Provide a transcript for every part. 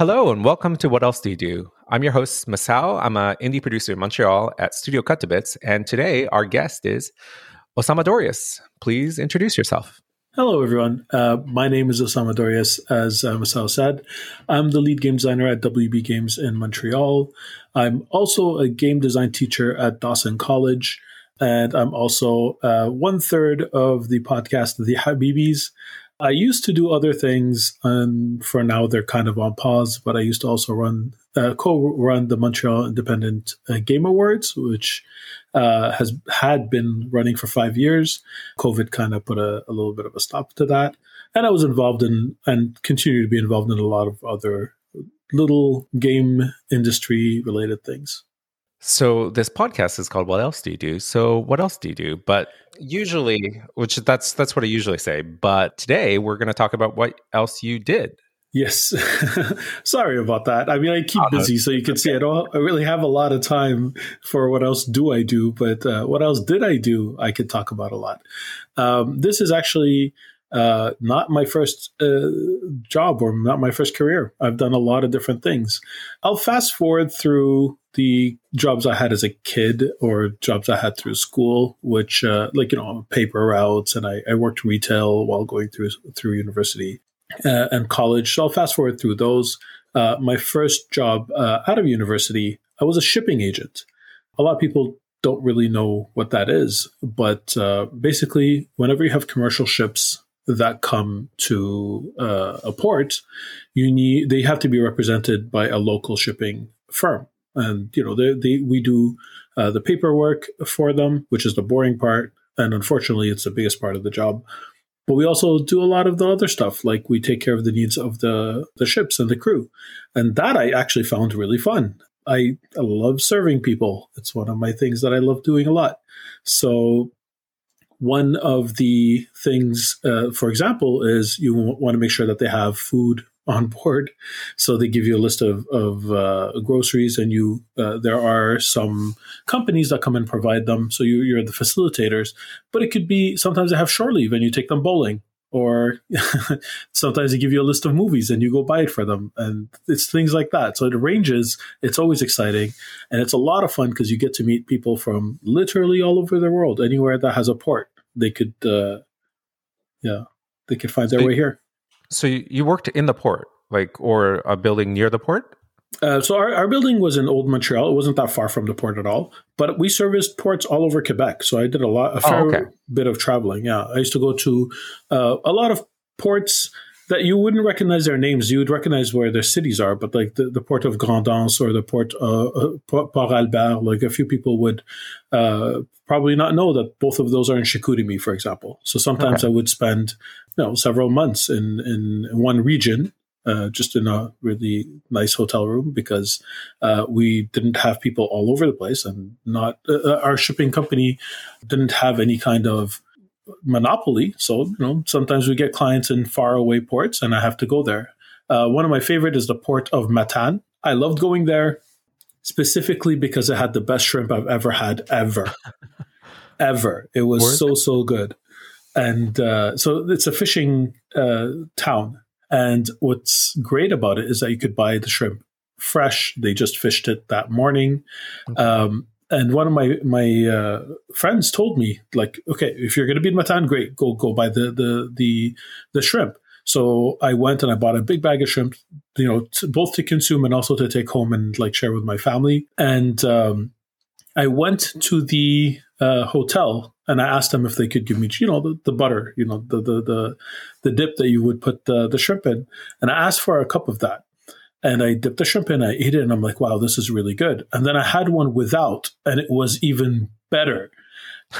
Hello and welcome to What Else Do You Do? I'm your host, Masao. I'm an indie producer in Montreal at Studio Cut to Bits, and today our guest is Osama Dorias. Please introduce yourself. Hello, everyone. Uh, my name is Osama Dorias, as uh, Masao said. I'm the lead game designer at WB Games in Montreal. I'm also a game design teacher at Dawson College, and I'm also uh, one third of the podcast, The Habibis, I used to do other things, and for now they're kind of on pause. But I used to also run uh, co-run the Montreal Independent uh, Game Awards, which uh, has had been running for five years. COVID kind of put a, a, little bit of a stop to that, and I was involved in and continue to be involved in a lot of other little game industry related things. So this podcast is called "What Else Do You Do?" So what else do you do? But usually, which that's that's what I usually say. But today we're going to talk about what else you did. Yes, sorry about that. I mean, I keep oh, busy, so you can okay. see I don't I really have a lot of time for what else do I do. But uh, what else did I do? I could talk about a lot. Um, this is actually uh, not my first uh, job or not my first career. I've done a lot of different things. I'll fast forward through the jobs I had as a kid or jobs I had through school, which uh, like you know paper routes, and I, I, worked retail while going through through university uh, and college. So I'll fast forward through those. Uh, my first job uh, out of university, I was a shipping agent. A lot of people don't really know what that is, but basically, whenever you have commercial ships that come to uh, a port, you need they have to be represented by a local shipping firm, and you know they, they we do uh, the paperwork for them, which is the boring part, and unfortunately, it's the biggest part of the job. But we also do a lot of the other stuff, like we take care of the needs of the the ships and the crew, and that I actually found really fun. I, I love serving people. It's one of my things that I love doing a lot. So one of the things, uh, for example, is you want to make sure that they have food on board. So they give you a list of, of uh, groceries, and you uh, there are some companies that come and provide them. So you, you're the facilitators, but it could be sometimes they have shore leave, and you take them bowling. Or sometimes they give you a list of movies and you go buy it for them. And it's things like that. So it ranges. It's always exciting. And it's a lot of fun because you get to meet people from literally all over the world, anywhere that has a port they could, uh, yeah, they could find their way here. So you worked in the port, like, or a building near the port? Uh, so our, our building was in Old Montreal. It wasn't that far from the port at all, but we serviced ports all over Quebec. So I did a lot, a oh, fair oh, okay. bit of traveling. Yeah, I used to go to uh, a lot of ports that you wouldn't recognize their names. You would recognize where their cities are, but like the, the port of Grand'Anse or the port uh, uh, Port Alfred, like a few people would uh, probably not know that both of those are in Chicoutimi, for example. So sometimes okay. I would spend you know several months in in one region. Uh, just in a really nice hotel room because uh, we didn't have people all over the place and not uh, uh our shipping company didn't have any kind of monopoly. So, you know, sometimes we get clients in faraway ports and I have to go there. Uh, one of my favorite is the port of Matane. I loved going there specifically because it had the best shrimp I've ever had, ever. ever. It was Word? so, so good. And uh, so it's a fishing uh, town. And what's great about it is that you could buy the shrimp fresh. They just fished it that morning. Okay. Um, and one of my my uh, friends told me like, okay, if you're going to be in Matane, great, go go buy the the the the shrimp. So I went and I bought a big bag of shrimp, you know, to, both to consume and also to take home and like share with my family. And um, I went to the uh, hotel and I asked them if they could give me, you know, the, the butter, you know, the, the the the dip that you would put the the shrimp in, and I asked for a cup of that and I dipped the shrimp in, I ate it, and I'm like, wow, this is really good. And then I had one without, and it was even better.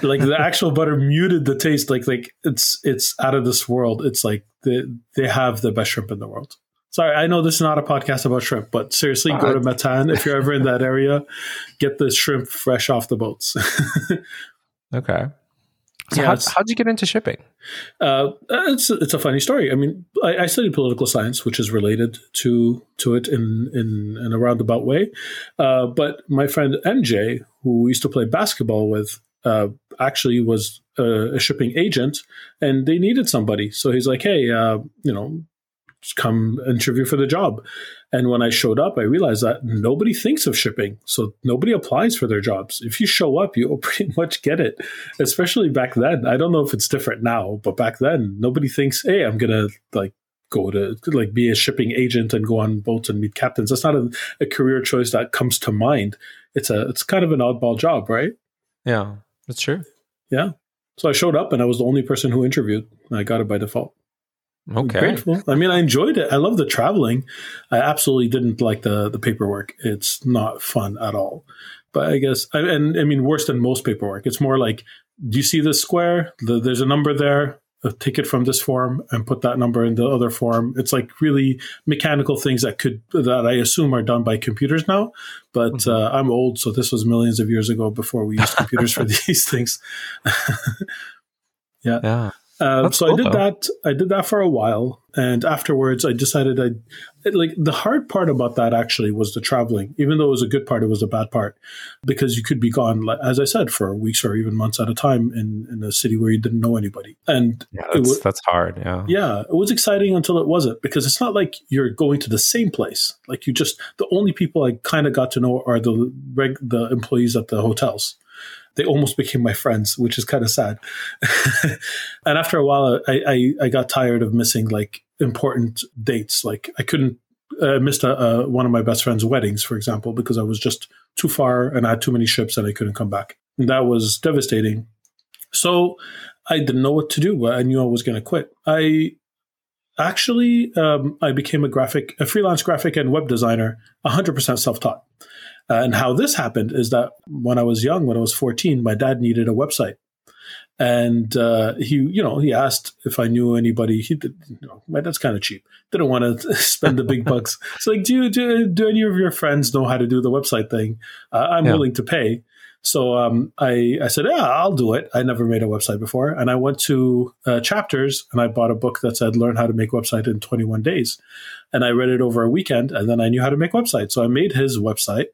like the actual butter muted the taste. Like like it's it's out of this world. It's like they they have the best shrimp in the world. Sorry, I know this is not a podcast about shrimp, but seriously, go to Matane if you're ever in that area. Get the shrimp fresh off the boats. okay. So yeah, how, did you get into shipping? Uh, it's it's a funny story. I mean, I, I, studied political science, which is related to to it in in, in a roundabout way. Uh, but my friend NJ, who used to play basketball with, uh, actually was a, a, shipping agent, and they needed somebody. So he's like, "Hey, uh, you know, come interview for the job. And when I showed up, I realized that nobody thinks of shipping. So nobody applies for their jobs. If you show up, you'll pretty much get it, especially back then. I don't know if it's different now, but back then, nobody thinks, hey, I'm going to like go to like be a shipping agent and go on boats and meet captains. That's not a, a career choice that comes to mind. It's a, it's kind of an oddball job, right? Yeah, that's true. Yeah. So I showed up and I was the only person who interviewed. I got it by default. Okay. Grateful. I mean, I enjoyed it. I love the traveling. I absolutely didn't like the the paperwork. It's not fun at all. But I guess, I, and I mean, worse than most paperwork. It's more like, do you see this square? The, there's a number there. A ticket from this form and put that number in the other form. It's like really mechanical things that could that I assume are done by computers now. But mm-hmm. uh, I'm old, so this was millions of years ago before we used computers for these things. yeah. Yeah. Um, so cool, I did though. that. I did that for a while, and afterwards, I decided I like the hard part about that actually was the traveling. Even though it was a good part, it was a bad part because you could be gone, as I said, for weeks or even months at a time in in a city where you didn't know anybody. And yeah, that's, was, that's hard. Yeah, yeah, it was exciting until it wasn't because it's not like you're going to the same place. Like you just the only people I kind of got to know are the reg, the employees at the hotels they almost became my friends, which is kind of sad. and after a while, I, I, I, got tired of missing like important dates. Like I couldn't uh, missed a, one of my best friend's weddings, for example, because I was just too far and I had too many ships and I couldn't come back. And that was devastating. So I didn't know what to do. But I knew I was going to quit. I actually um, I became a graphic, a freelance graphic and web designer, 100% self-taught. Uh, and how this happened is that when I was young, when I was 14, my dad needed a website. And uh, he, you know, he asked if I knew anybody. He did, you know, my dad's kind of cheap. Didn't want to spend the big bucks. So like, do you, do, do any of your friends know how to do the website thing? Uh, I'm yeah. willing to pay. So um, I, I said, yeah, I'll do it. I never made a website before. And I went to uh, Chapters and I bought a book that said, Learn how to make website in 21 days. And I read it over a weekend and then I knew how to make websites. So I made his website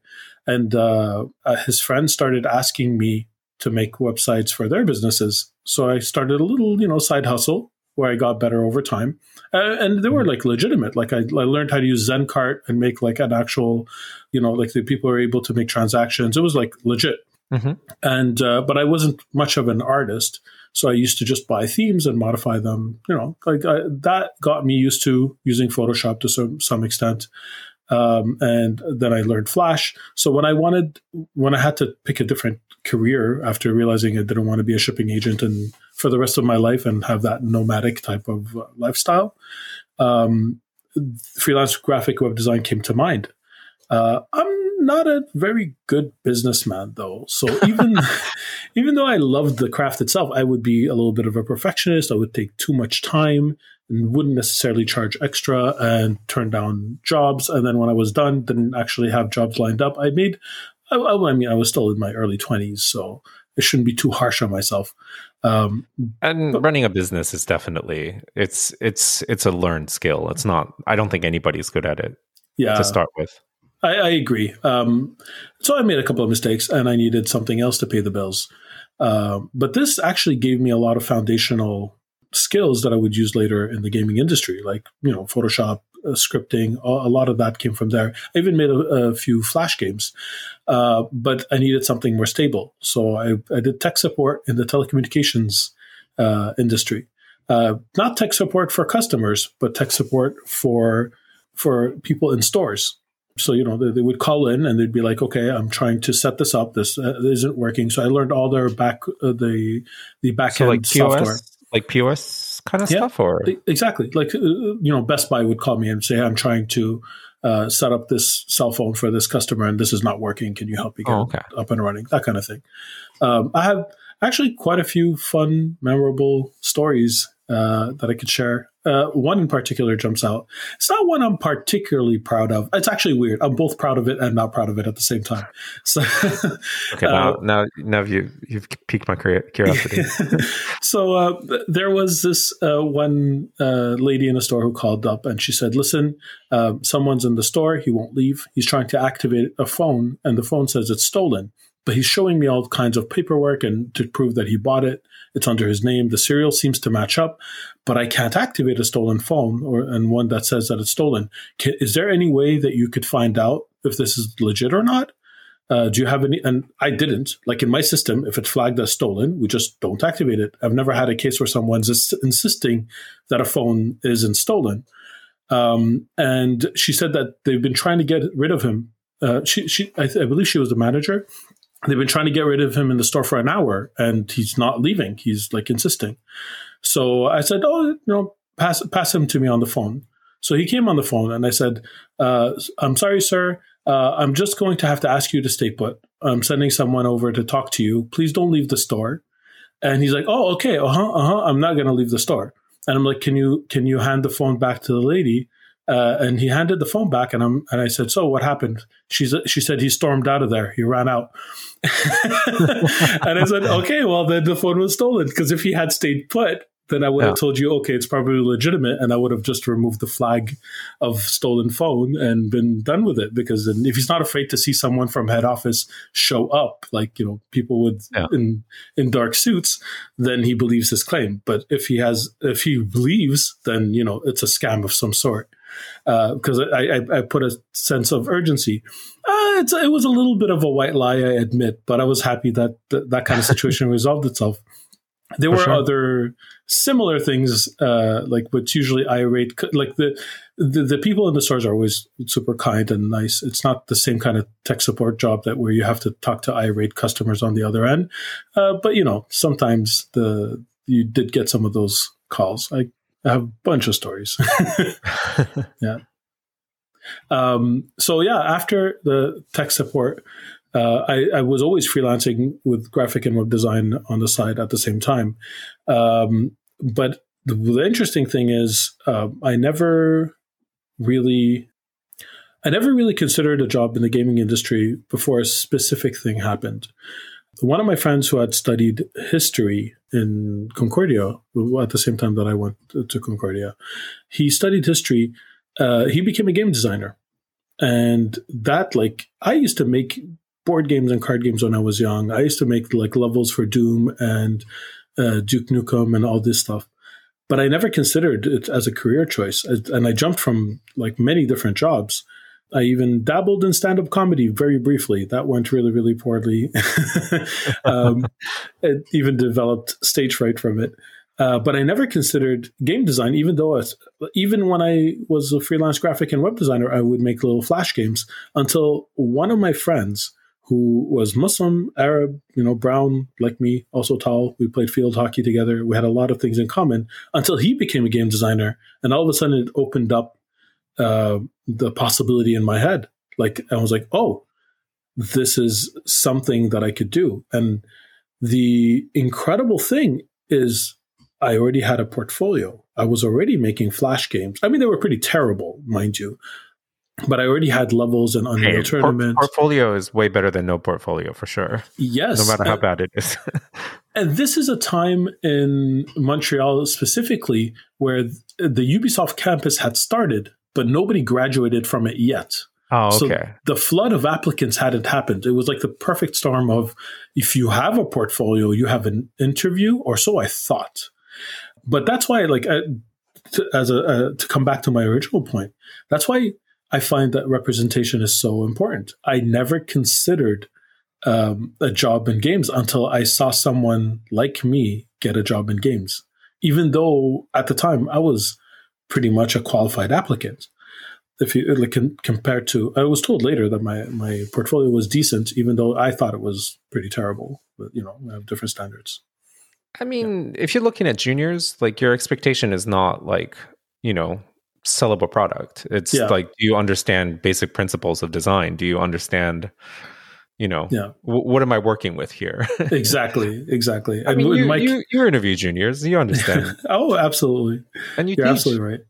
and uh, uh, his friends started asking me to make websites for their businesses. So I started a little, you know, side hustle where I got better over time. Uh, and they were like legitimate. Like I, I, learned how to use Zencart and make like an actual, you know, like the people were able to make transactions. It was like legit. Mm-hmm. And uh, but I wasn't much of an artist, so I used to just buy themes and modify them. You know, like I, that got me used to using Photoshop to some some extent. Um, and then I learned Flash. So when I wanted, when I had to pick a different career after realizing I didn't want to be a shipping agent and for the rest of my life and have that nomadic type of uh, lifestyle, um, freelance graphic web design came to mind. Uh, I'm not a very good businessman though. So even even though I loved the craft itself, I would be a little bit of a perfectionist. I would take too much time and wouldn't necessarily charge extra and turn down jobs. And then when I was done, didn't actually have jobs lined up. I made, I, I mean, I was still in my early 20s, so I shouldn't be too harsh on myself. Um, and but, running a business is definitely it's it's it's a learned skill. It's not. I don't think anybody's good at it. Yeah, to start with. I, I agree. Um, so I made a couple of mistakes, and I needed something else to pay the bills. Uh, but this actually gave me a lot of foundational skills that I would use later in the gaming industry, like you know Photoshop, uh, scripting. A lot of that came from there. I even made a, a few Flash games, uh, but I needed something more stable, so I, I did tech support in the telecommunications uh, industry. Uh, not tech support for customers, but tech support for for people in stores. So you know they, they, would call in and they'd be like, "Okay, I'm trying to set this up. This uh, isn't working." So I learned all their back uh, the the backend so like software like POS kind of yeah, stuff, or exactly like uh, you know, Best Buy would call me and say, "I'm trying to uh, set up this cell phone for this customer, and this is not working. Can you help me get oh, okay. up and running?" That kind of thing. Um, I have actually quite a few fun, memorable stories uh, that I could share. Uh, one in particular jumps out. It's not one I'm particularly proud of. It's actually weird. I'm both proud of it and not proud of it at the same time. So, okay, now, uh, now, now you you've piqued my curiosity. so uh, there was this uh, one uh, lady in a store who called up and she said, "Listen, someone's in the store. He won't leave. He's trying to activate a phone, and the phone says it's stolen." But he's showing me all kinds of paperwork and to prove that he bought it. It's under his name. The serial seems to match up, but I can't activate a stolen phone or and one that says that it's stolen. Can, is there any way that you could find out if this is legit or not? Uh, do you have any? And I didn't. Like in my system, if it's flagged as stolen, we just don't activate it. I've never had a case where someone's ins- insisting that a phone isn't stolen. Um, and she said that they've been trying to get rid of him. Uh, she, she, I, th- I believe she was the manager. They've been trying to get rid of him in the store for an hour, and he's not leaving. He's like insisting. So I said, "Oh, you know, pass pass him to me on the phone." So he came on the phone, and I said, uh, "I'm sorry, sir. Uh, I'm just going to have to ask you to stay put. I'm sending someone over to talk to you. Please don't leave the store." And he's like, "Oh, okay. Uh huh. Uh huh. I'm not going to leave the store." And I'm like, "Can you can you hand the phone back to the lady?" Uh, and he handed the phone back, and I'm and I said, "So what happened?" She's she said he stormed out of there. He ran out, and I said, "Okay, well then the phone was stolen because if he had stayed put, then I would yeah. have told you, okay, it's probably legitimate, and I would have just removed the flag of stolen phone and been done with it. Because if he's not afraid to see someone from head office show up, like you know people with yeah. in in dark suits, then he believes his claim. But if he has, if he believes, then you know it's a scam of some sort. Because uh, I, I, I, put a sense of urgency. Uh, it was a little bit of a white lie, I admit, but I was happy that th- that kind of situation resolved itself. There For were sure. other similar things, uh, like what's usually irate, like the, the, the people in the stores are always super kind and nice. It's not the same kind of tech support job that where you have to talk to irate customers on the other end. Uh, but you know, sometimes the you did get some of those calls. I, I have a bunch of stories. yeah. Um, so yeah, after the tech support, uh, I, I, was always freelancing with graphic and web design on the side at the same time. Um, but the, the, interesting thing is, uh, I never really, I never really considered a job in the gaming industry before a specific thing happened. One of my friends who had studied history in Concordia at the same time that I went to Concordia, he studied history. Uh, he became a game designer and that like i used to make board games and card games when I was young. I used to make like levels for Doom and uh, Duke Nukem and all this stuff, but I never considered it as a career choice. And I jumped from like many different jobs. I even dabbled in stand up comedy very briefly. That went really, really poorly. um, it even developed stage fright from it. Uh, but I never considered game design, even though was, even when I was a freelance graphic and web designer, I would make little flash games until one of my friends who was Muslim, Arab, you know, brown like me, also tall. We played field hockey together. We had a lot of things in common until he became a game designer, and all of a sudden it opened up uh, the possibility in my head. Like I was like, oh, this is something that I could do. And the incredible thing is, I already had a portfolio. I was already making flash games. I mean, they were pretty terrible, mind you, but I already had levels in Unreal hey, Tournament. portfolio is way better than no portfolio for sure. Yes. No matter how and, bad it is. and this is a time in Montreal specifically where the Ubisoft campus had started, but nobody graduated from it yet. Oh, okay. So the flood of applicants hadn't happened. It was like the perfect storm of if you have a portfolio, you have an interview, or so I thought. But that's why, like, uh, to, as a uh, to come back to my original point, that's why I find that representation is so important. I never considered um, a job in games until I saw someone like me get a job in games, even though at the time I was pretty much a qualified applicant. If you like compared to, I was told later that my my portfolio was decent, even though I thought it was pretty terrible. But you know, I have different standards. I mean, yeah. if you're looking at juniors, like your expectation is not like you know sellable product. It's yeah. like, do you understand basic principles of design? Do you understand, you know, yeah. W- what am I working with here? exactly, exactly. I mean, you, Mike, you, you interview juniors, you understand. oh, absolutely. And you are absolutely right.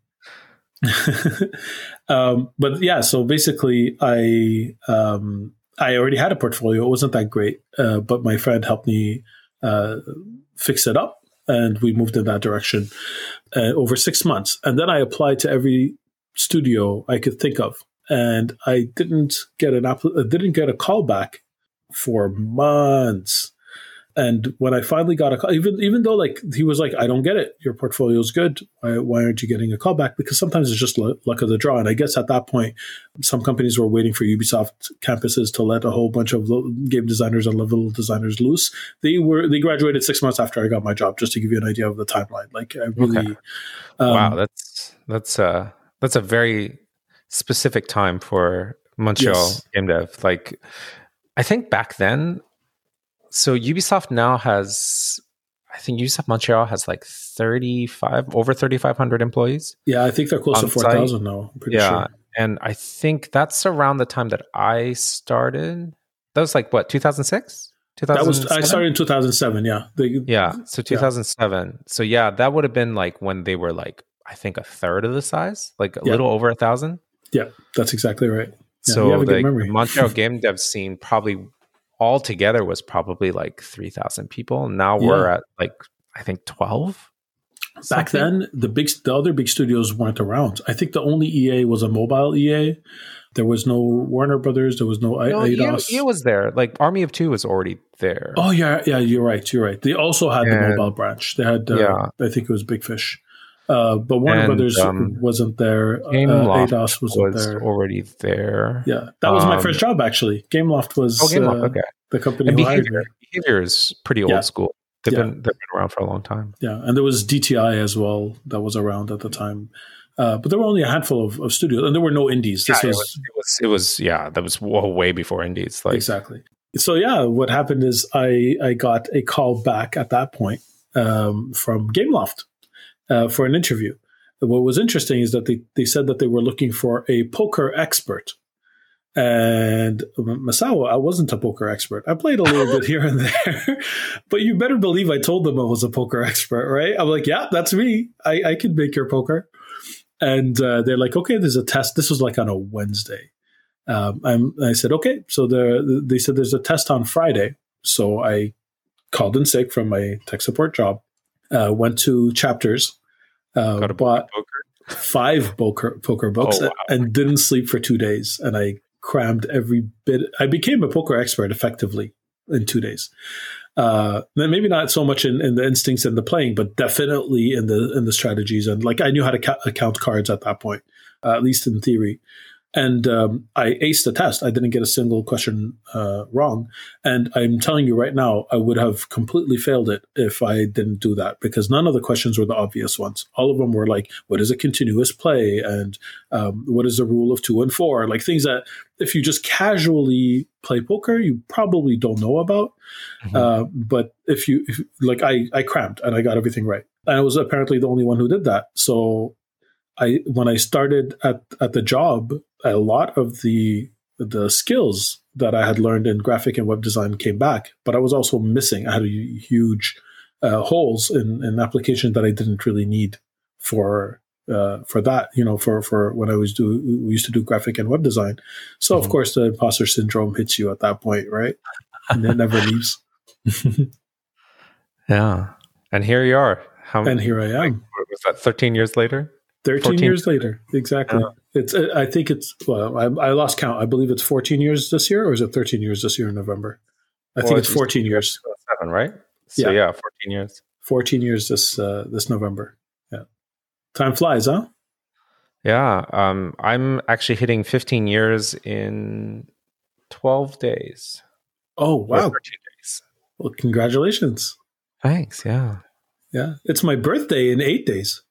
um, but yeah, so basically, I um, I already had a portfolio. It wasn't that great, uh, but my friend helped me uh, fix it up, and we moved in that direction uh, over six months. And then I applied to every studio I could think of. And I didn't get an app- uh, didn't get a call back for months. And when I finally got a call, even even though like he was like, I don't get it. Your portfolio is good. Why, why aren't you getting a call back? Because sometimes it's just luck of the draw. And I guess at that point, some companies were waiting for Ubisoft campuses to let a whole bunch of game designers and level designers loose. They were they graduated six months after I got my job, just to give you an idea of the timeline. Like I really, okay. um, wow, that's that's uh that's a very specific time for Montreal yes. game dev. Like I think back then so Ubisoft now has I think Ubisoft Montreal has like 35 over 3500 employees. Yeah, I think they're close to 4000 now. yeah. Sure. And I think that's around the time that I started. That was like what, 2006? That was I started in 2007, yeah. Yeah, so 2007. Yeah. So yeah, that would have been like when they were like I think a third of the size, like a yeah. little over a thousand. Yeah, that's exactly right. Yeah, so the Montreal game dev scene probably all together was probably like 3000 people. Now yeah. we're at like i think 12 back then the big the other big studios weren't around. I think the only ea was a mobile ea there was no warner brothers there was no, no eidos. EA, EA was there. Like army of two was already there. Oh yeah yeah you're right you're right. They also had and, the mobile branch. They had uh, yeah. I think it was big fish uh, but Warner and, Brothers um, wasn't there. Game uh, Eidos wasn't was there. already there. Yeah, that was um, my first job actually. Gameloft was oh, Gameloft, uh, okay. the company. And behavior, behavior is pretty old yeah. school. They've yeah. been they've been around for a long time. Yeah, and there was DTI as well that was around at the time. Uh, but there were only a handful of, of, studios, and there were no indies. This yeah, was, it was, it was, it was yeah, that was way before indies. Like exactly. So yeah, what happened is I I got a call back at that point um, from Gameloft uh, for an interview. What was interesting is that they, they said that they were looking for a poker expert. And Masao, I wasn't a poker expert. I played a little bit here and there, but you better believe I told them I was a poker expert, right? I'm like, yeah, that's me. I, I can make your poker. And uh, they're like, okay, there's a test. This was like on a Wednesday. Um, i said, okay. So they said there's a test on Friday. So I called in sick from my tech support job uh, went to chapters, uh, bought five poker, poker books, oh, wow. and didn't sleep for two days. And I crammed every bit. I became a poker expert effectively in two days. Uh, maybe not so much in, in, the instincts and the playing, but definitely in the in the strategies. And like I knew how to ca- count cards at that point, uh, at least in theory and um, I aced the test. I didn't get a single question uh, wrong. And I'm telling you right now, I would have completely failed it if I didn't do that because none of the questions were the obvious ones. All of them were like, what is a continuous play? And um, what is the rule of two and four? Like things that if you just casually play poker, you probably don't know about. Mm-hmm. Uh, but if you, if, like, I, I cramped and I got everything right. And I was apparently the only one who did that. So I when I started at, at the job, a lot of the the skills that I had learned in graphic and web design came back, but I was also missing. I had a huge uh, holes in an application that I didn't really need for uh, for that. You know, for for when I was do we used to do graphic and web design. So mm-hmm. of course the imposter syndrome hits you at that point, right? And it never leaves. yeah, and here you are. How, and here I am. Was that thirteen years later? 13 14. years later. Exactly. Uh, it's i think it's well I, I, lost count. I believe it's 14 years this year or is it 13 years this year in november? I well, think it's 14 years. seven right? So yeah. yeah 14 years. 14 years this uh, this november. Yeah. Time flies huh? Yeah um i'm actually hitting 15 years in 12 days. Oh wow. days. well congratulations. Thanks yeah. Yeah. It's my birthday in eight days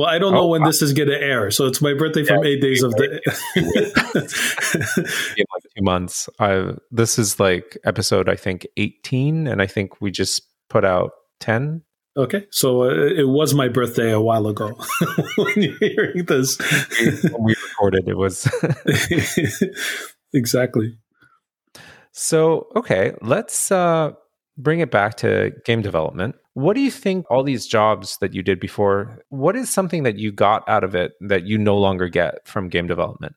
well, I don't know oh, when wow. this is going to air, so it's my birthday from eight days of the. in like two months. I this is like episode I think eighteen, and I think we just put out ten. Okay, so uh, it was my birthday a while ago when you're hearing this. when we recorded, it was exactly. So okay, let's uh, bring it back to game development. What do you think all these jobs that you did before, what is something that you got out of it that you no longer get from game development?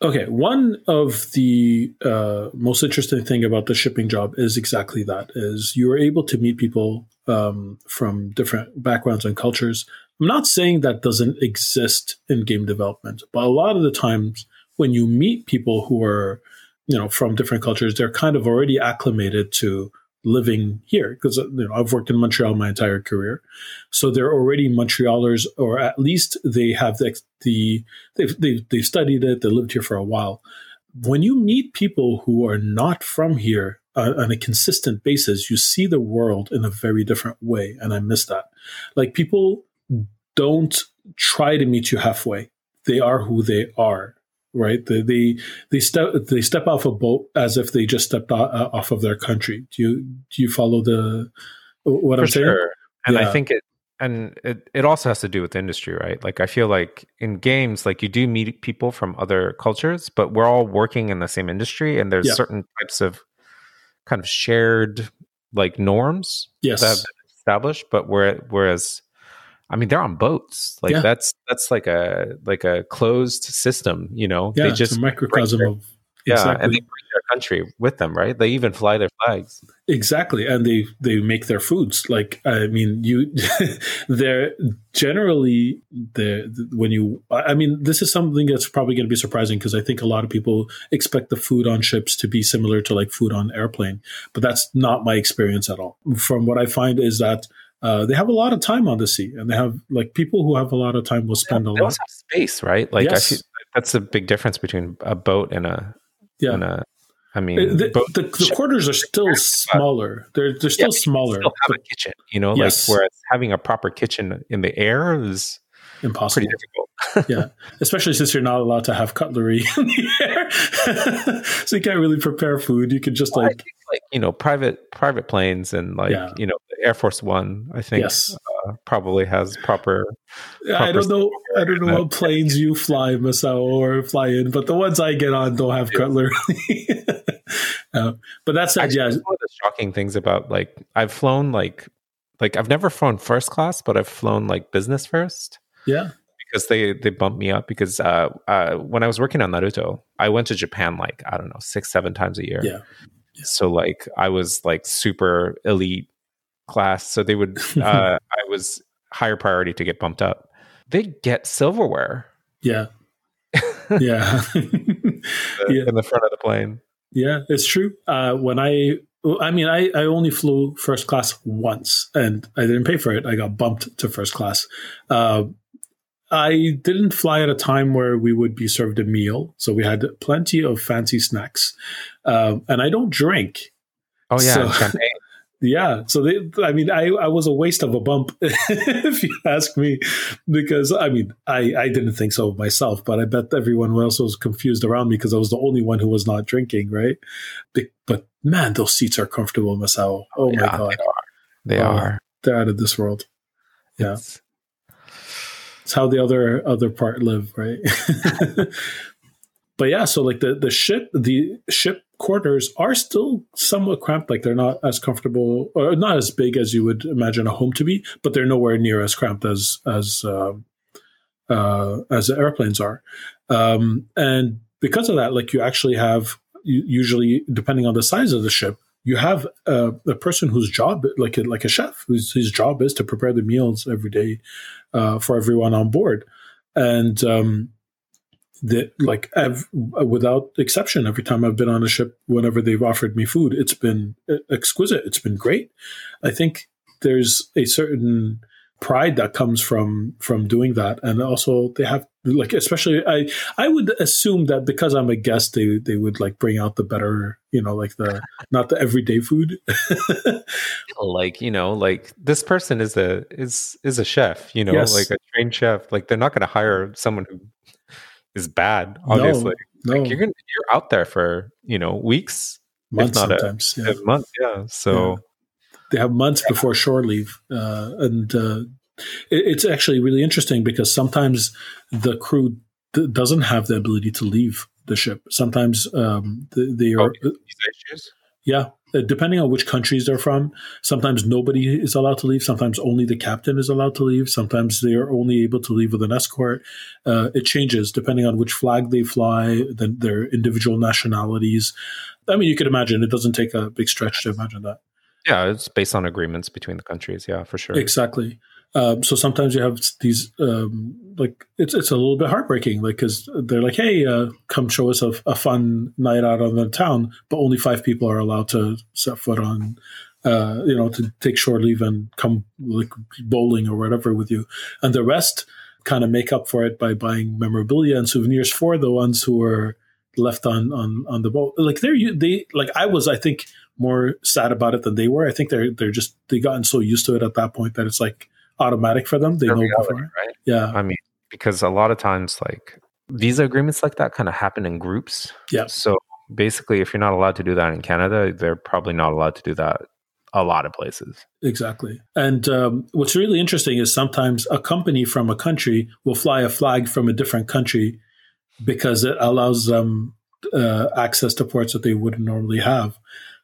Okay, one of the uh, most interesting thing about the shipping job is exactly that: is you are able to meet people um, from different backgrounds and cultures. I'm not saying that doesn't exist in game development, but a lot of the times when you meet people who are you know from different cultures they're kind of already acclimated to living here because you know I've worked in Montreal my entire career, so they're already Montrealers, or at least they have the, the they've, they've they've studied it, they lived here for a while. When you meet people who are not from here uh, on a consistent basis, you see the world in a very different way, and I miss that. Like people don't try to meet you halfway; they are who they are right? They, they they step they step off a boat as if they just stepped uh, off of their country. Do you do you follow the what For I'm saying? And yeah. I think it and it, it also has to do with the industry, right? Like I feel like in games, like you do meet people from other cultures, but we're all working in the same industry, and there's yeah. certain types of kind of shared like norms yes. that have been established. But where, whereas I mean, they're on boats. Like yeah. that's that's like a like a closed system. You know, yeah, they just a microcosm of yeah, exactly. and they bring their country with them, right? They even fly their flags. Exactly, and they they make their foods. Like I mean, you they're generally the when you. I mean, this is something that's probably going to be surprising because I think a lot of people expect the food on ships to be similar to like food on airplane, but that's not my experience at all. From what I find is that uh, they have a lot of time on the sea, and they have like people who have a lot of time will spend yeah, a lot. of space, right? Like yes. I feel, that's a big difference between a boat and a yeah. And a, I mean, the, the, the quarters are still smaller. They're they're still yeah, smaller. Still have a kitchen, you know, yes. like whereas having a proper kitchen in the air is impossible. Pretty difficult. yeah, especially since you're not allowed to have cutlery in the air, so you can't really prepare food. You can just well, like like you know private private planes and like yeah. you know Air Force One. I think yes. uh, probably has proper, proper. I don't know. I don't know what planes you fly, Masao, or fly in, but the ones I get on don't have cutlery. uh, but that's Actually, yeah. One of the shocking things about like I've flown like like I've never flown first class, but I've flown like business first. Yeah because they they bumped me up because uh, uh, when I was working on Naruto, I went to Japan like I don't know six seven times a year. Yeah. Yeah. So like I was like super elite class, so they would uh, I was higher priority to get bumped up. They get silverware. Yeah. Yeah. yeah. In the front of the plane. Yeah, it's true. Uh, when I I mean, I, I only flew first class once and I didn't pay for it. I got bumped to first class. Uh, I didn't fly at a time where we would be served a meal, so we had plenty of fancy snacks. Um, and I don't drink. Oh yeah, so, yeah. So they, I mean, I, I was a waste of a bump, if you ask me, because I mean, I, I didn't think so myself, but I bet everyone else was confused around me because I was the only one who was not drinking, right? But man, those seats are comfortable, Masao. Oh yeah, my god, they are. They uh, are. They're out of this world. Yeah. It's, it's how the other other part live, right? but yeah, so like the the ship the ship quarters are still somewhat cramped. Like they're not as comfortable or not as big as you would imagine a home to be, but they're nowhere near as cramped as as uh, uh, as the airplanes are. Um, and because of that, like you actually have usually depending on the size of the ship, you have a, a, person whose job, like a, like a chef, whose his job is to prepare the meals every day uh, for everyone on board, and um, that like I've, without exception, every time I've been on a ship, whenever they've offered me food, it's been exquisite. It's been great. I think there's a certain pride that comes from from doing that and also they have like especially i i would assume that because i'm a guest they they would like bring out the better you know like the not the everyday food like you know like this person is a is is a chef you know yes. like a trained chef like they're not going to hire someone who is bad obviously no, no. Like you're gonna you're out there for you know weeks months sometimes a, yeah. a month yeah so yeah they have months before shore leave, uh, and uh, it's actually really interesting because sometimes the crew d- doesn't have the ability to leave the ship. Sometimes um, they, they, are. Oh, yeah, uh, depending on which countries they're from, sometimes nobody is allowed to leave. Sometimes only the captain is allowed to leave. Sometimes they are only able to leave with an escort. Uh, it changes depending on which flag they fly, then their individual nationalities. I mean, you could imagine it doesn't take a big stretch to imagine that. Yeah, it's based on agreements between the countries. Yeah, for sure. Exactly. Um, so sometimes you have these um, like it's it's a little bit heartbreaking, like because they're like, hey, uh, come show us a, a, fun night out on the town, but only five people are allowed to set foot on, uh, you know, to take shore leave and come like bowling or whatever with you, and the rest kind of make up for it by buying memorabilia and souvenirs for the ones who are left on on on the boat. Like they're they like I was, I think more sad about it than they were. I think they're they're just they gotten so used to it at that point that it's like automatic for them. They know reality, before, right? Yeah. I mean, because a lot of times, like visa agreements like that, kind of happen in groups. Yeah. So basically, if you're not allowed to do that in Canada, they're probably not allowed to do that a lot of places. Exactly. And um, what's really interesting is sometimes a company from a country will fly a flag from a different country because it allows them uh, access to ports that they wouldn't normally have.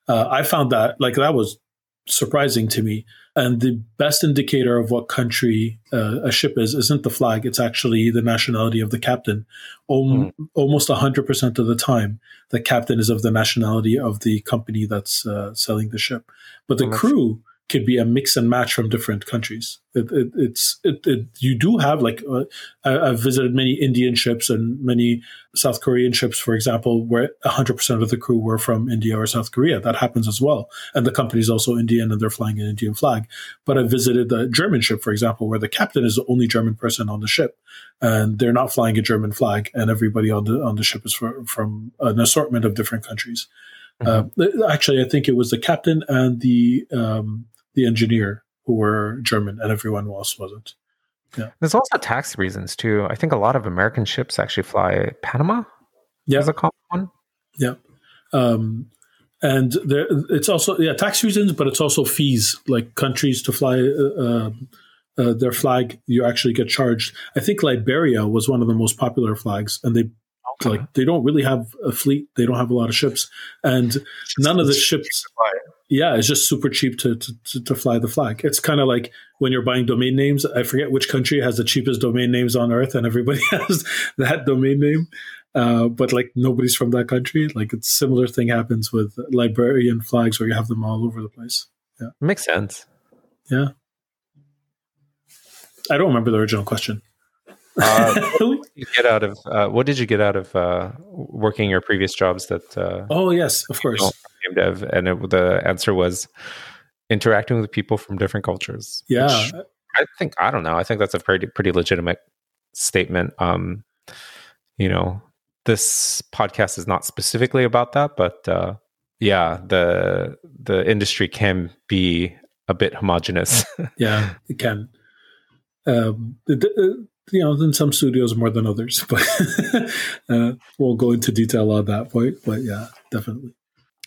Uh, I found that like that was surprising to me. And the best indicator of what country uh, a ship is isn't the flag; it's actually the nationality of the captain. mm. Almost hundred percent of the time, the captain is of the nationality of the company that's uh, selling the ship, but the crew could be a mix and match from different countries. It, it, it's it, it, you do have like uh, I, have visited many Indian ships and many South Korean ships, for example, where 100% of the crew were from India or South Korea. That happens as well, and the company is also Indian and they're flying an Indian flag. But I visited a German ship, for example, where the captain is the only German person on the ship, and they're not flying a German flag, and everybody on the on the ship is for, from an assortment of different countries. Mm-hmm. Uh, actually, I think it was the captain and the um, the engineer who were German and everyone else wasn't. Yeah. There's also tax reasons too. I think a lot of American ships actually fly Panama. Yeah. Is a common one. Yeah. Um, and there, it's also yeah tax reasons, but it's also fees. Like countries to fly uh, uh, uh, their flag, you actually get charged. I think Liberia was one of the most popular flags, and they okay. like they don't really have a fleet. They don't have a lot of ships, and none of the ships yeah, it's just super cheap to, to, to fly the flag. It's kind of like when you're buying domain names. I forget which country has the cheapest domain names on earth, and everybody has that domain name. Uh, but like nobody's from that country. Like it's similar thing happens with Liberian flags where you have them all over the place. Yeah, makes sense. Yeah, I don't remember the original question. Uh, what did you get out of uh, what did you get out of uh, working your previous jobs that uh, oh yes of course game dev, and it, the answer was interacting with people from different cultures. Yeah, I think I don't know. I think that's a pretty pretty legitimate statement. Um, you know, this podcast is not specifically about that, but uh, yeah, the the industry can be a bit homogenous. yeah, it can. Um, the, you know, in some studios more than others, but uh, we'll go into detail on that point. But yeah, definitely.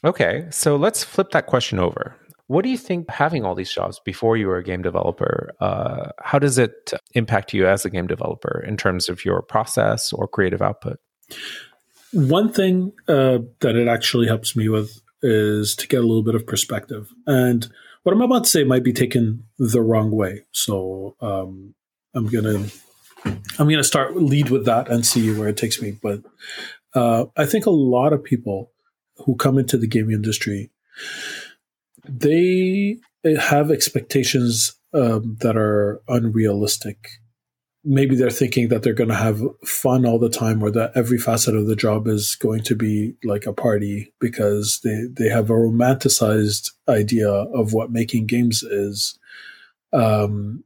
Okay, so let's flip that question over. What do you think having all these jobs before you were a game developer, uh, how does it impact you as a game developer in terms of your process or creative output? One thing uh, that it actually helps me with is to get a little bit of perspective. And what I'm about to say might be taken the wrong way. So um, I'm gonna I'm gonna start lead with that and see where it takes me. But uh, I think a lot of people who come into the gaming industry, they have expectations um, that are unrealistic. Maybe they're thinking that they're going to have fun all the time, or that every facet of the job is going to be like a party because they, they have a romanticized idea of what making games is. Um,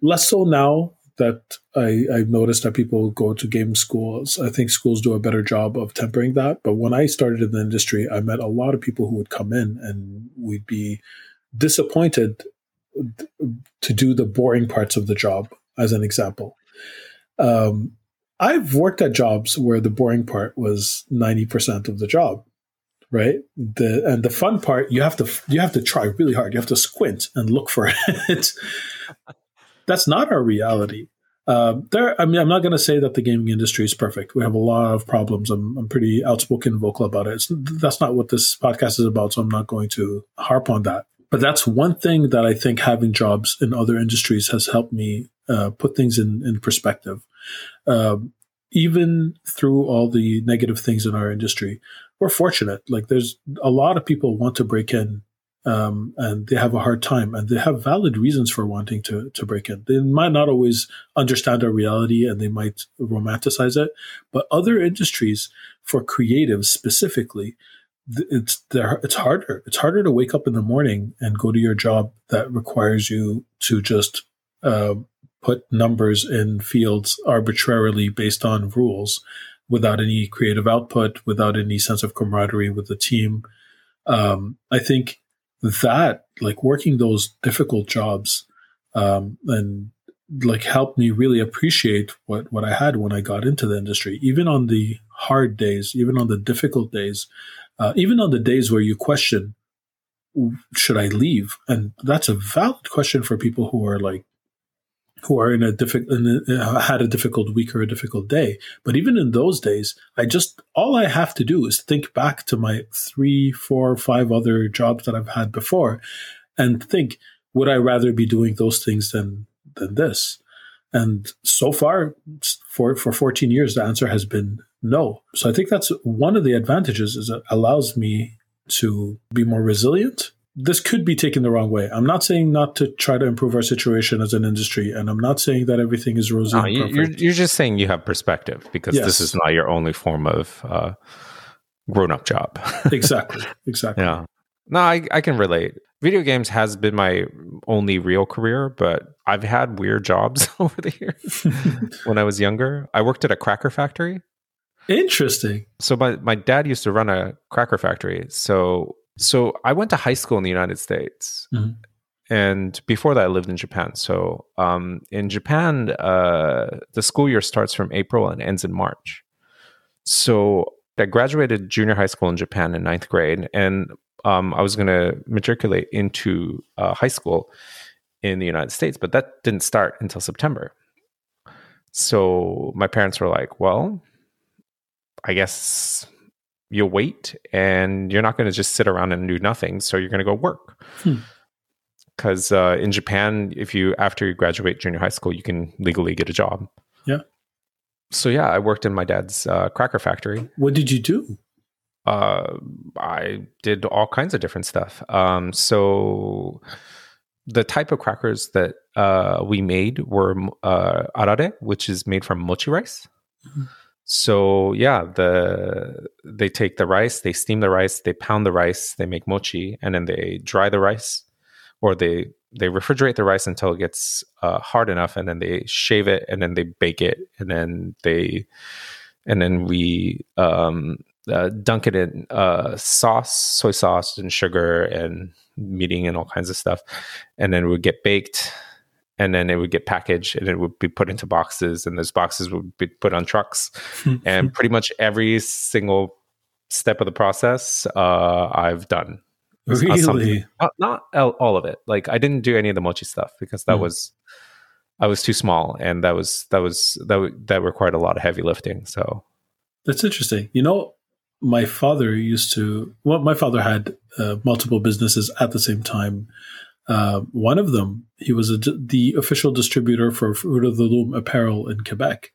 less so now that I, I've noticed that people go to game schools. I think schools do a better job of tempering that. But when I started in the industry, I met a lot of people who would come in and we'd be disappointed to do the boring parts of the job, as an example. Um, I've worked at jobs where the boring part was 90% of the job right the and the fun part you have to you have to try really hard you have to squint and look for it that's not our reality. Uh, there, I mean, I'm not going to say that the gaming industry is perfect. We have a lot of problems. I'm, I'm pretty outspoken, and vocal about it. It's, that's not what this podcast is about, so I'm not going to harp on that. But that's one thing that I think having jobs in other industries has helped me uh, put things in, in perspective. Um, even through all the negative things in our industry, we're fortunate. Like, there's a lot of people want to break in um, and they have a hard time and they have valid reasons for wanting to, to break in. They might not always understand our reality and they might romanticize it, but other industries for creatives specifically, it's it's harder. It's harder to wake up in the morning and go to your job that requires you to just uh, put numbers in fields arbitrarily based on rules without any creative output, without any sense of camaraderie with the team. Um, I think that, like working those difficult jobs, um, and like helped me really appreciate what what I had when I got into the industry. Even on the hard days, even on the difficult days, uh, even on the days where you question, should I leave? And that's a valid question for people who are like who are in a difficult uh, had a difficult week or a difficult day. But even in those days, I just all I have to do is think back to my three, four, five other jobs that I've had before, and think, would I rather be doing those things than than this? And so far, for for 14 years, the answer has been no. So I think that's one of the advantages is it allows me to be more resilient this could be taken the wrong way. I'm not saying not to try to improve our situation as an industry, and I'm not saying that everything is rosy. No, you're, you're just saying you have perspective because yes. this is not your only form of uh, grown-up job. exactly. Exactly. Yeah. No, I, I can relate. Video games has been my only real career, but I've had weird jobs over the years. when I was younger, I worked at a cracker factory. Interesting. So my, my dad used to run a cracker factory. So so I went to high school in the United States. Mm-hmm. And before that, I lived in Japan. So um, in Japan, uh, the school year starts from April and ends in March. So I graduated junior high school in Japan in ninth grade, and um, I was going to matriculate into uh, high school in the United States, but that didn't start until September. So my parents were like, well, I guess you'll wait and you're not going to just sit around and do nothing. So you're going to go work. Because hmm. uh, in Japan, if you, after you graduate junior high school, you can legally get a job. Yeah. So yeah, I worked in my dad's uh, cracker factory. What did you do? Uh, I did all kinds of different stuff. Um, so the type of crackers that uh, we made were uh, arare, which is made from mochi rice. Mm-hmm. So yeah, the they take the rice, they steam the rice, they pound the rice, they make mochi, and then they dry the rice, or they they refrigerate the rice until it gets uh, hard enough, and then they shave it, and then they bake it, and then they and then we um, uh, dunk it in uh, sauce, soy sauce, and sugar, and meating, and all kinds of stuff, and then would get baked and then it would get packaged and it would be put into boxes and those boxes would be put on trucks. And pretty much every single step of the process uh, i've done. Really? not, not, all of it. Like i didn't do any of the mochi stuff because that mm. was i was too small and that was that was that that required a lot of heavy lifting so. That's interesting. You know my father used to well my father had uh, multiple businesses at the same time uh, one of them, he was a, the official distributor for Fruit of the Loom apparel in Quebec.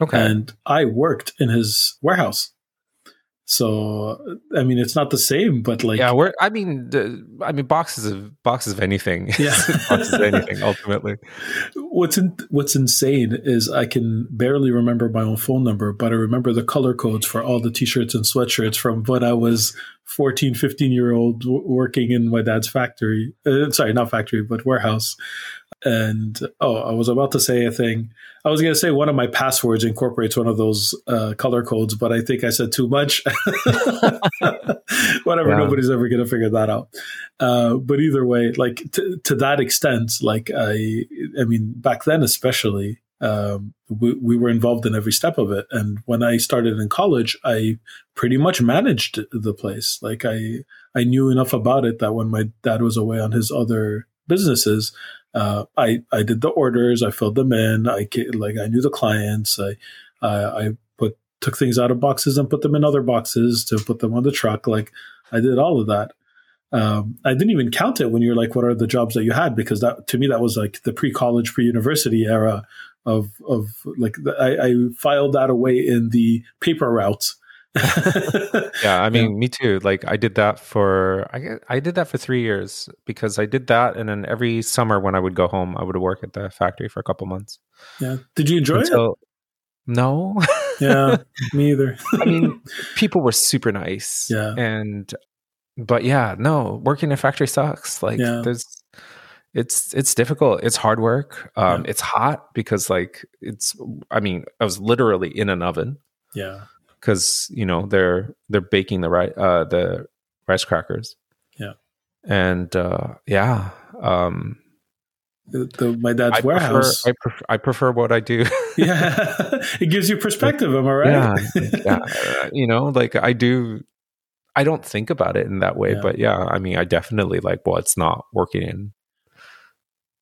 Okay. And I worked in his warehouse. So I mean, it's not the same, but like yeah, we're I mean, the, I mean boxes of boxes of anything, yeah, boxes of anything. Ultimately, what's in, what's insane is I can barely remember my own phone number, but I remember the color codes for all the t-shirts and sweatshirts from when I was 14, 15 year old working in my dad's factory. Uh, sorry, not factory, but warehouse. And oh, I was about to say a thing. I was going to say one of my passwords incorporates one of those uh, color codes, but I think I said too much. Whatever, yeah. nobody's ever going to figure that out. Uh, but either way, like to, to that extent, like I, I mean, back then especially, um, we, we were involved in every step of it. And when I started in college, I pretty much managed the place. Like I, I knew enough about it that when my dad was away on his other businesses, uh, I I did the orders, I filled them in, I like I knew the clients, I I put took things out of boxes and put them in other boxes to put them on the truck. Like I did all of that. Um, I didn't even count it when you're like, what are the jobs that you had? Because that to me that was like the pre-college, pre-university era of of like I, I filed that away in the paper route yeah, I mean, yeah. me too. Like I did that for I I did that for three years because I did that, and then every summer when I would go home, I would work at the factory for a couple months. Yeah. Did you enjoy Until, it? No. yeah, me either. I mean, people were super nice. Yeah. And but yeah, no, working in a factory sucks. Like yeah. there's it's it's difficult. It's hard work. Um yeah. it's hot because like it's I mean, I was literally in an oven. Yeah because you know they're they're baking the right uh, the rice crackers. Yeah, and uh, yeah, um, the, the, my dad's I warehouse. Prefer, I, prefer, I prefer what I do. yeah, it gives you perspective. Am I right? Yeah, yeah. you know, like I do. I don't think about it in that way, yeah. but yeah, I mean, I definitely like. Well, it's not working in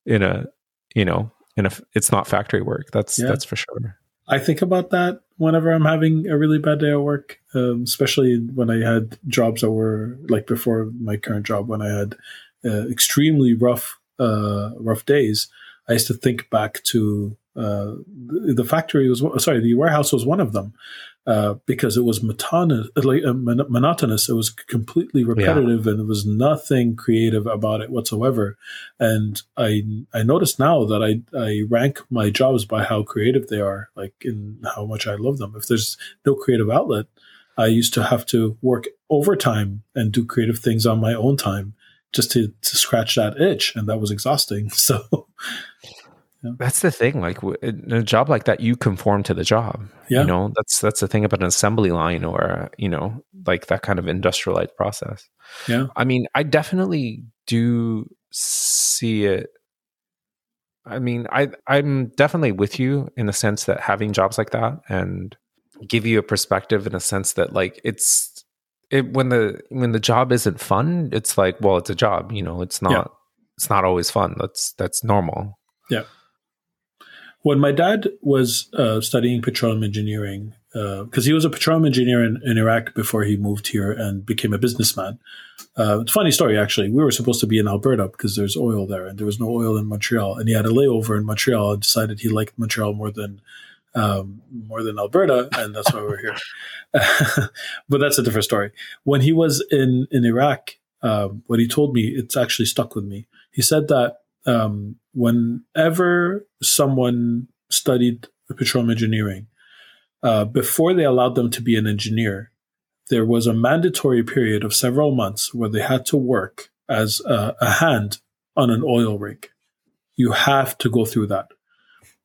in a you know in a it's not factory work. That's yeah. that's for sure. I think about that whenever I'm having a really bad day at work, um, especially when I had jobs that were like before my current job, when I had uh, extremely rough, uh, rough days. I used to think back to uh, the factory was sorry, the warehouse was one of them. Uh, because it was monotonous, like, uh, monotonous. It was completely repetitive, yeah. and there was nothing creative about it whatsoever. And I I notice now that I I rank my jobs by how creative they are, like in how much I love them. If there's no creative outlet, I used to have to work overtime and do creative things on my own time just to, to scratch that itch, and that was exhausting. So yeah. That's the thing. Like in a job like that, you conform to the job. Yeah. You know, that's that's the thing about an assembly line or you know, like that kind of industrialized process. Yeah. I mean, I definitely do see it. I mean, I I'm definitely with you in the sense that having jobs like that and give you a perspective in a sense that like it's it when the when the job isn't fun, it's like, well, it's a job, you know, it's not yeah. it's not always fun. That's that's normal. Yeah when my dad was uh, studying petroleum engineering, because uh, he was a petroleum engineer in, in, Iraq before he moved here and became a businessman. Uh, it's a funny story, actually. We were supposed to be in Alberta because there's oil there, and there was no oil in Montreal. And he had a layover in Montreal and decided he liked Montreal more than um, more than Alberta, and that's why we're here. but that's a different story. When he was in in Iraq, um, what he told me, it's actually stuck with me. He said that um, whenever someone studied petroleum engineering, uh, before they allowed them to be an engineer, there was a mandatory period of several months where they had to work as a, a hand on an oil rig. You have to go through that.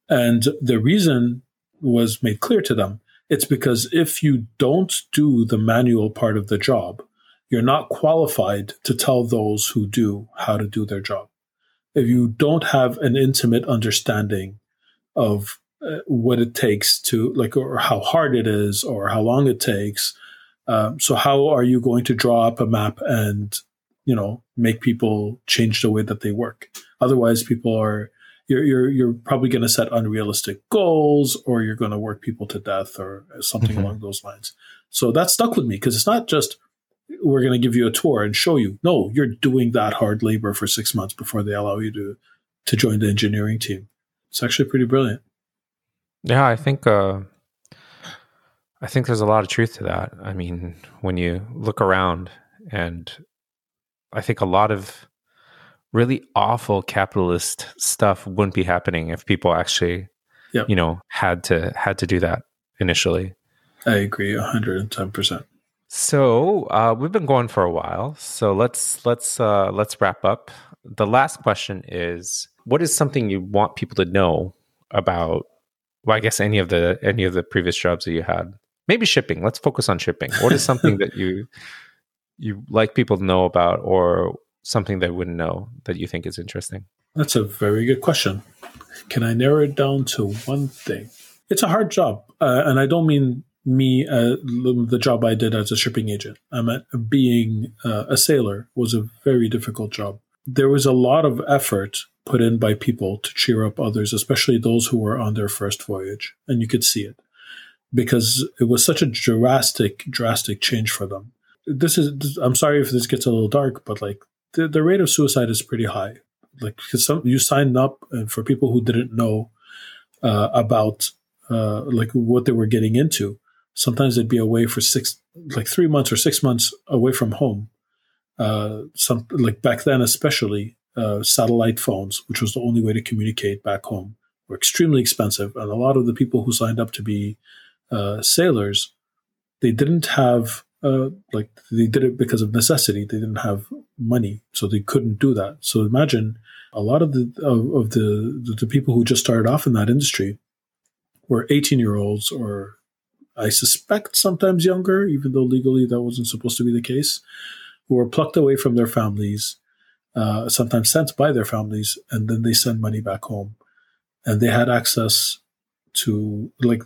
And the reason was made clear to them. It's because if you don't do the manual part of the job, you're not qualified to tell those who do how to do their job if you don't have an intimate understanding of uh, what it takes to like or how hard it is or how long it takes um, so how are you going to draw up a map and you know make people change the way that they work otherwise people are you're you're, you're probably going to set unrealistic goals or you're going to work people to death or something mm-hmm. along those lines so that stuck with me because it's not just we're going to give you a tour and show you. No, you're doing that hard labor for six months before they allow you to to join the engineering team. It's actually pretty brilliant. Yeah, I think uh, I think there's a lot of truth to that. I mean, when you look around, and I think a lot of really awful capitalist stuff wouldn't be happening if people actually, yep. you know, had to had to do that initially. I agree, hundred and ten percent. So uh, we've been going for a while. So let's let's uh, let's wrap up. The last question is: What is something you want people to know about? Well, I guess any of the any of the previous jobs that you had. Maybe shipping. Let's focus on shipping. What is something that you you like people to know about, or something they wouldn't know that you think is interesting? That's a very good question. Can I narrow it down to one thing? It's a hard job, uh, and I don't mean me, uh, the job I did as a shipping agent. I meant being uh, a sailor was a very difficult job. There was a lot of effort put in by people to cheer up others, especially those who were on their first voyage. And you could see it because it was such a drastic, drastic change for them. This is, I'm sorry if this gets a little dark, but like the, the rate of suicide is pretty high. Like, some, you signed up and for people who didn't know uh, about uh, like what they were getting into, sometimes they'd be away for six, like three months or six months away from home. Uh, some like back then, especially uh, satellite phones, which was the only way to communicate back home, were extremely expensive, and a lot of the people who signed up to be uh, sailors, they didn't have uh, like they did it because of necessity. They didn't have money, so they couldn't do that. So imagine a lot of the of, of the the people who just started off in that industry were 18 year olds or I suspect sometimes younger, even though legally that wasn't supposed to be the case, who were plucked away from their families, uh, sometimes sent by their families, and then they send money back home. And they had access to, like,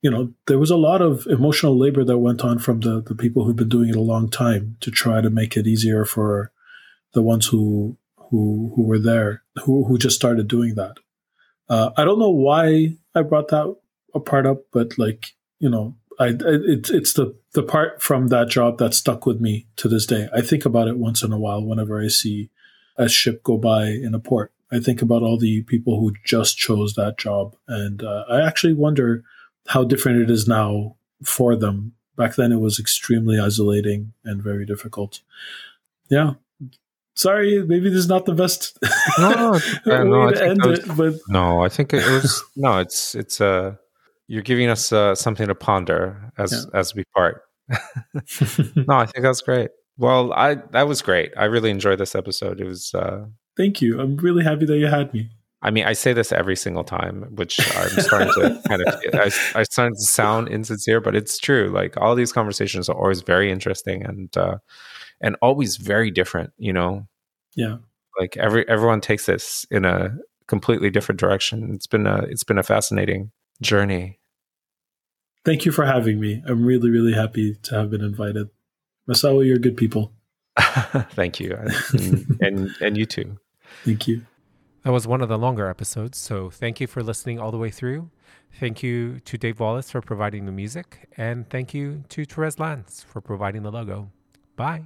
you know, there was a lot of emotional labor that went on from the, the people who've been doing it a long time to try to make it easier for the ones who who who were there, who who just started doing that. Uh, I don't know why I brought that part up, but like you know, I, it, it's the the part from that job that stuck with me to this day. I think about it once in a while whenever I see a ship go by in a port. I think about all the people who just chose that job, and uh, I actually wonder how different it is now for them. Back then, it was extremely isolating and very difficult. Yeah, sorry, maybe this is not the best no, way no, to end was, it. But no, I think it was no. It's it's uh you're giving us uh, something to ponder as yeah. as we part. no, I think that's great. Well, I that was great. I really enjoyed this episode. It was. Uh, Thank you. I'm really happy that you had me. I mean, I say this every single time, which I'm starting to kind of, I, I starting to sound insincere, but it's true. Like all these conversations are always very interesting and, uh, and always very different, you know? Yeah. Like every, everyone takes this in a completely different direction. It's been a, it's been a fascinating journey. Thank you for having me. I'm really, really happy to have been invited. Masao, you're good people. Thank you. And, and, and you too. Thank you. That was one of the longer episodes, so thank you for listening all the way through. Thank you to Dave Wallace for providing the music, and thank you to Therese Lance for providing the logo. Bye.